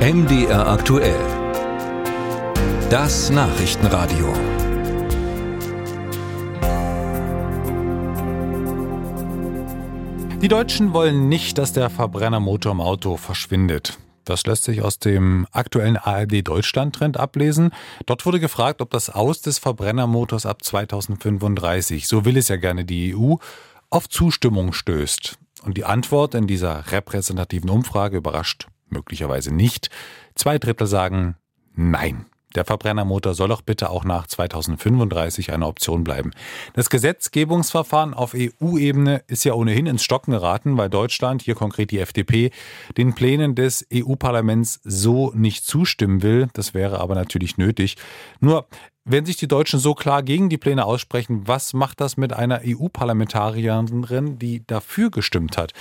MDR aktuell. Das Nachrichtenradio. Die Deutschen wollen nicht, dass der Verbrennermotor im Auto verschwindet. Das lässt sich aus dem aktuellen ARD Deutschland Trend ablesen. Dort wurde gefragt, ob das Aus des Verbrennermotors ab 2035, so will es ja gerne die EU, auf Zustimmung stößt. Und die Antwort in dieser repräsentativen Umfrage überrascht möglicherweise nicht. Zwei Drittel sagen Nein. Der Verbrennermotor soll doch bitte auch nach 2035 eine Option bleiben. Das Gesetzgebungsverfahren auf EU-Ebene ist ja ohnehin ins Stocken geraten, weil Deutschland, hier konkret die FDP, den Plänen des EU-Parlaments so nicht zustimmen will. Das wäre aber natürlich nötig. Nur wenn sich die Deutschen so klar gegen die Pläne aussprechen, was macht das mit einer EU-Parlamentarierin, die dafür gestimmt hat?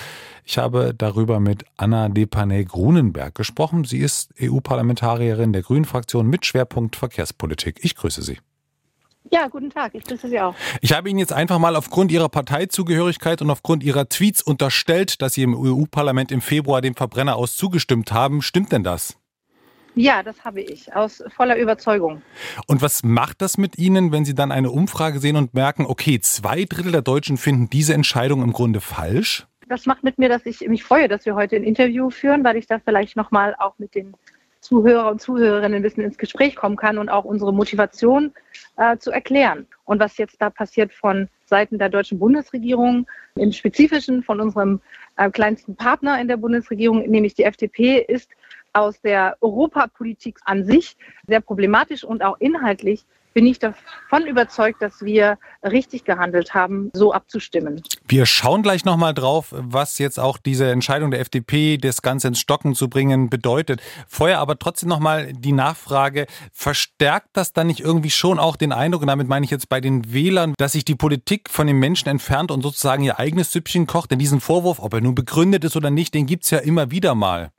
Ich habe darüber mit Anna Depanay-Grunenberg gesprochen. Sie ist EU-Parlamentarierin der Grünen-Fraktion mit Schwerpunkt Verkehrspolitik. Ich grüße Sie. Ja, guten Tag, ich grüße Sie auch. Ich habe Ihnen jetzt einfach mal aufgrund Ihrer Parteizugehörigkeit und aufgrund Ihrer Tweets unterstellt, dass Sie im EU-Parlament im Februar dem Verbrenner aus zugestimmt haben. Stimmt denn das? Ja, das habe ich, aus voller Überzeugung. Und was macht das mit Ihnen, wenn Sie dann eine Umfrage sehen und merken, okay, zwei Drittel der Deutschen finden diese Entscheidung im Grunde falsch? Das macht mit mir, dass ich mich freue, dass wir heute ein Interview führen, weil ich da vielleicht nochmal auch mit den Zuhörer und Zuhörerinnen ein bisschen ins Gespräch kommen kann und auch unsere Motivation äh, zu erklären. Und was jetzt da passiert von Seiten der deutschen Bundesregierung, im Spezifischen von unserem äh, kleinsten Partner in der Bundesregierung, nämlich die FDP, ist aus der Europapolitik an sich sehr problematisch und auch inhaltlich bin ich davon überzeugt, dass wir richtig gehandelt haben, so abzustimmen. Wir schauen gleich nochmal drauf, was jetzt auch diese Entscheidung der FDP, das Ganze ins Stocken zu bringen, bedeutet. Vorher aber trotzdem nochmal die Nachfrage, verstärkt das dann nicht irgendwie schon auch den Eindruck, und damit meine ich jetzt bei den Wählern, dass sich die Politik von den Menschen entfernt und sozusagen ihr eigenes Süppchen kocht? Denn diesen Vorwurf, ob er nun begründet ist oder nicht, den gibt es ja immer wieder mal.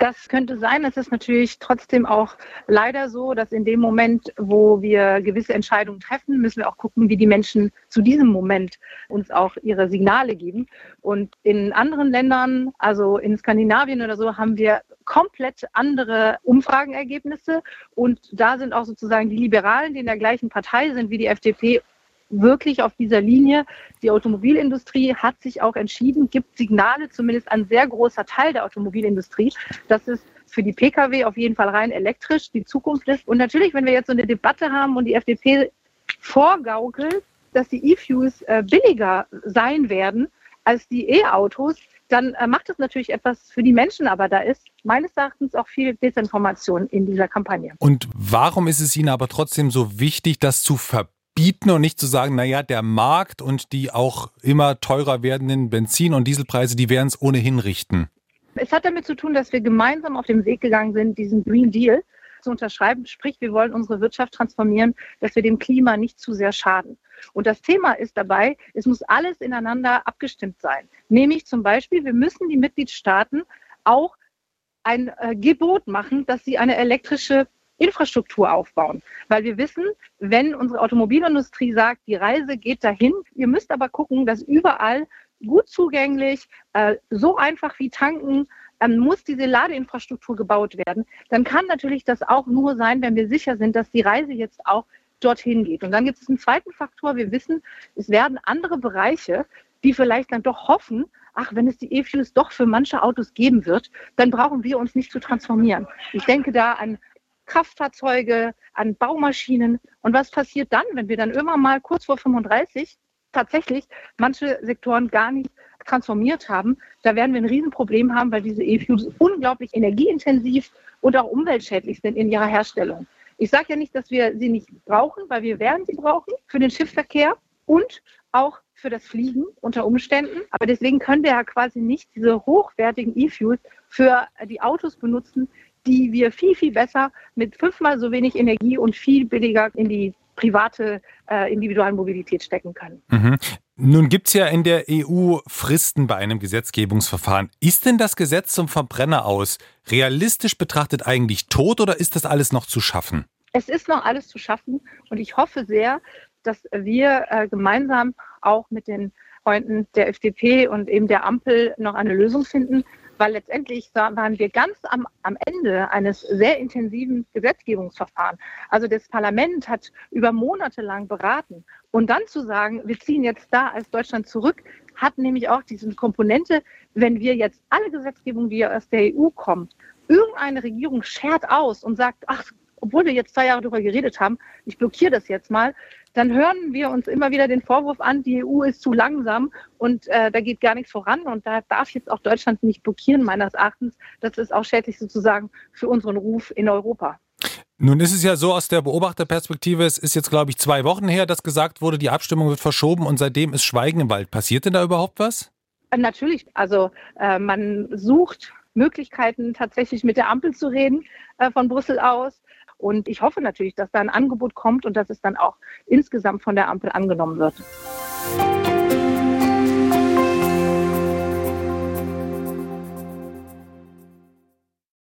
Das könnte sein. Es ist natürlich trotzdem auch leider so, dass in dem Moment, wo wir gewisse Entscheidungen treffen, müssen wir auch gucken, wie die Menschen zu diesem Moment uns auch ihre Signale geben. Und in anderen Ländern, also in Skandinavien oder so, haben wir komplett andere Umfragenergebnisse. Und da sind auch sozusagen die Liberalen, die in der gleichen Partei sind wie die FDP, wirklich auf dieser Linie. Die Automobilindustrie hat sich auch entschieden, gibt Signale, zumindest ein sehr großer Teil der Automobilindustrie, dass es für die Pkw auf jeden Fall rein elektrisch die Zukunft ist. Und natürlich, wenn wir jetzt so eine Debatte haben und die FDP vorgaukelt, dass die E-Fuels äh, billiger sein werden als die E-Autos, dann äh, macht es natürlich etwas für die Menschen, aber da ist meines Erachtens auch viel Desinformation in dieser Kampagne. Und warum ist es Ihnen aber trotzdem so wichtig, das zu verbieten? Bieten und nicht zu sagen, naja, der Markt und die auch immer teurer werdenden Benzin- und Dieselpreise, die werden es ohnehin richten. Es hat damit zu tun, dass wir gemeinsam auf dem Weg gegangen sind, diesen Green Deal zu unterschreiben. Sprich, wir wollen unsere Wirtschaft transformieren, dass wir dem Klima nicht zu sehr schaden. Und das Thema ist dabei, es muss alles ineinander abgestimmt sein. Nämlich zum Beispiel, wir müssen die Mitgliedstaaten auch ein äh, Gebot machen, dass sie eine elektrische Infrastruktur aufbauen. Weil wir wissen, wenn unsere Automobilindustrie sagt, die Reise geht dahin, ihr müsst aber gucken, dass überall gut zugänglich, äh, so einfach wie tanken, ähm, muss diese Ladeinfrastruktur gebaut werden. Dann kann natürlich das auch nur sein, wenn wir sicher sind, dass die Reise jetzt auch dorthin geht. Und dann gibt es einen zweiten Faktor. Wir wissen, es werden andere Bereiche, die vielleicht dann doch hoffen, ach, wenn es die E-Fuels doch für manche Autos geben wird, dann brauchen wir uns nicht zu transformieren. Ich denke da an Kraftfahrzeuge, an Baumaschinen. Und was passiert dann, wenn wir dann irgendwann mal kurz vor 35 tatsächlich manche Sektoren gar nicht transformiert haben? Da werden wir ein Riesenproblem haben, weil diese E-Fuels unglaublich energieintensiv und auch umweltschädlich sind in ihrer Herstellung. Ich sage ja nicht, dass wir sie nicht brauchen, weil wir werden sie brauchen für den Schiffsverkehr und auch für das Fliegen unter Umständen. Aber deswegen können wir ja quasi nicht diese hochwertigen E-Fuels für die Autos benutzen, die wir viel, viel besser mit fünfmal so wenig Energie und viel billiger in die private äh, Individualmobilität stecken können. Mhm. Nun gibt es ja in der EU Fristen bei einem Gesetzgebungsverfahren. Ist denn das Gesetz zum Verbrenner aus realistisch betrachtet eigentlich tot oder ist das alles noch zu schaffen? Es ist noch alles zu schaffen und ich hoffe sehr, dass wir äh, gemeinsam auch mit den Freunden der FDP und eben der Ampel noch eine Lösung finden, weil letztendlich waren wir ganz am, am Ende eines sehr intensiven Gesetzgebungsverfahrens. Also das Parlament hat über Monate lang beraten. Und dann zu sagen, wir ziehen jetzt da als Deutschland zurück, hat nämlich auch diese Komponente, wenn wir jetzt alle Gesetzgebungen, die aus der EU kommen, irgendeine Regierung schert aus und sagt, ach, obwohl wir jetzt zwei Jahre darüber geredet haben, ich blockiere das jetzt mal, dann hören wir uns immer wieder den Vorwurf an, die EU ist zu langsam und äh, da geht gar nichts voran und da darf jetzt auch Deutschland nicht blockieren, meines Erachtens. Das ist auch schädlich sozusagen für unseren Ruf in Europa. Nun ist es ja so aus der Beobachterperspektive, es ist jetzt, glaube ich, zwei Wochen her, dass gesagt wurde, die Abstimmung wird verschoben und seitdem ist Schweigen im Wald. Passiert denn da überhaupt was? Äh, natürlich, also äh, man sucht Möglichkeiten, tatsächlich mit der Ampel zu reden äh, von Brüssel aus. Und ich hoffe natürlich, dass da ein Angebot kommt und dass es dann auch insgesamt von der Ampel angenommen wird.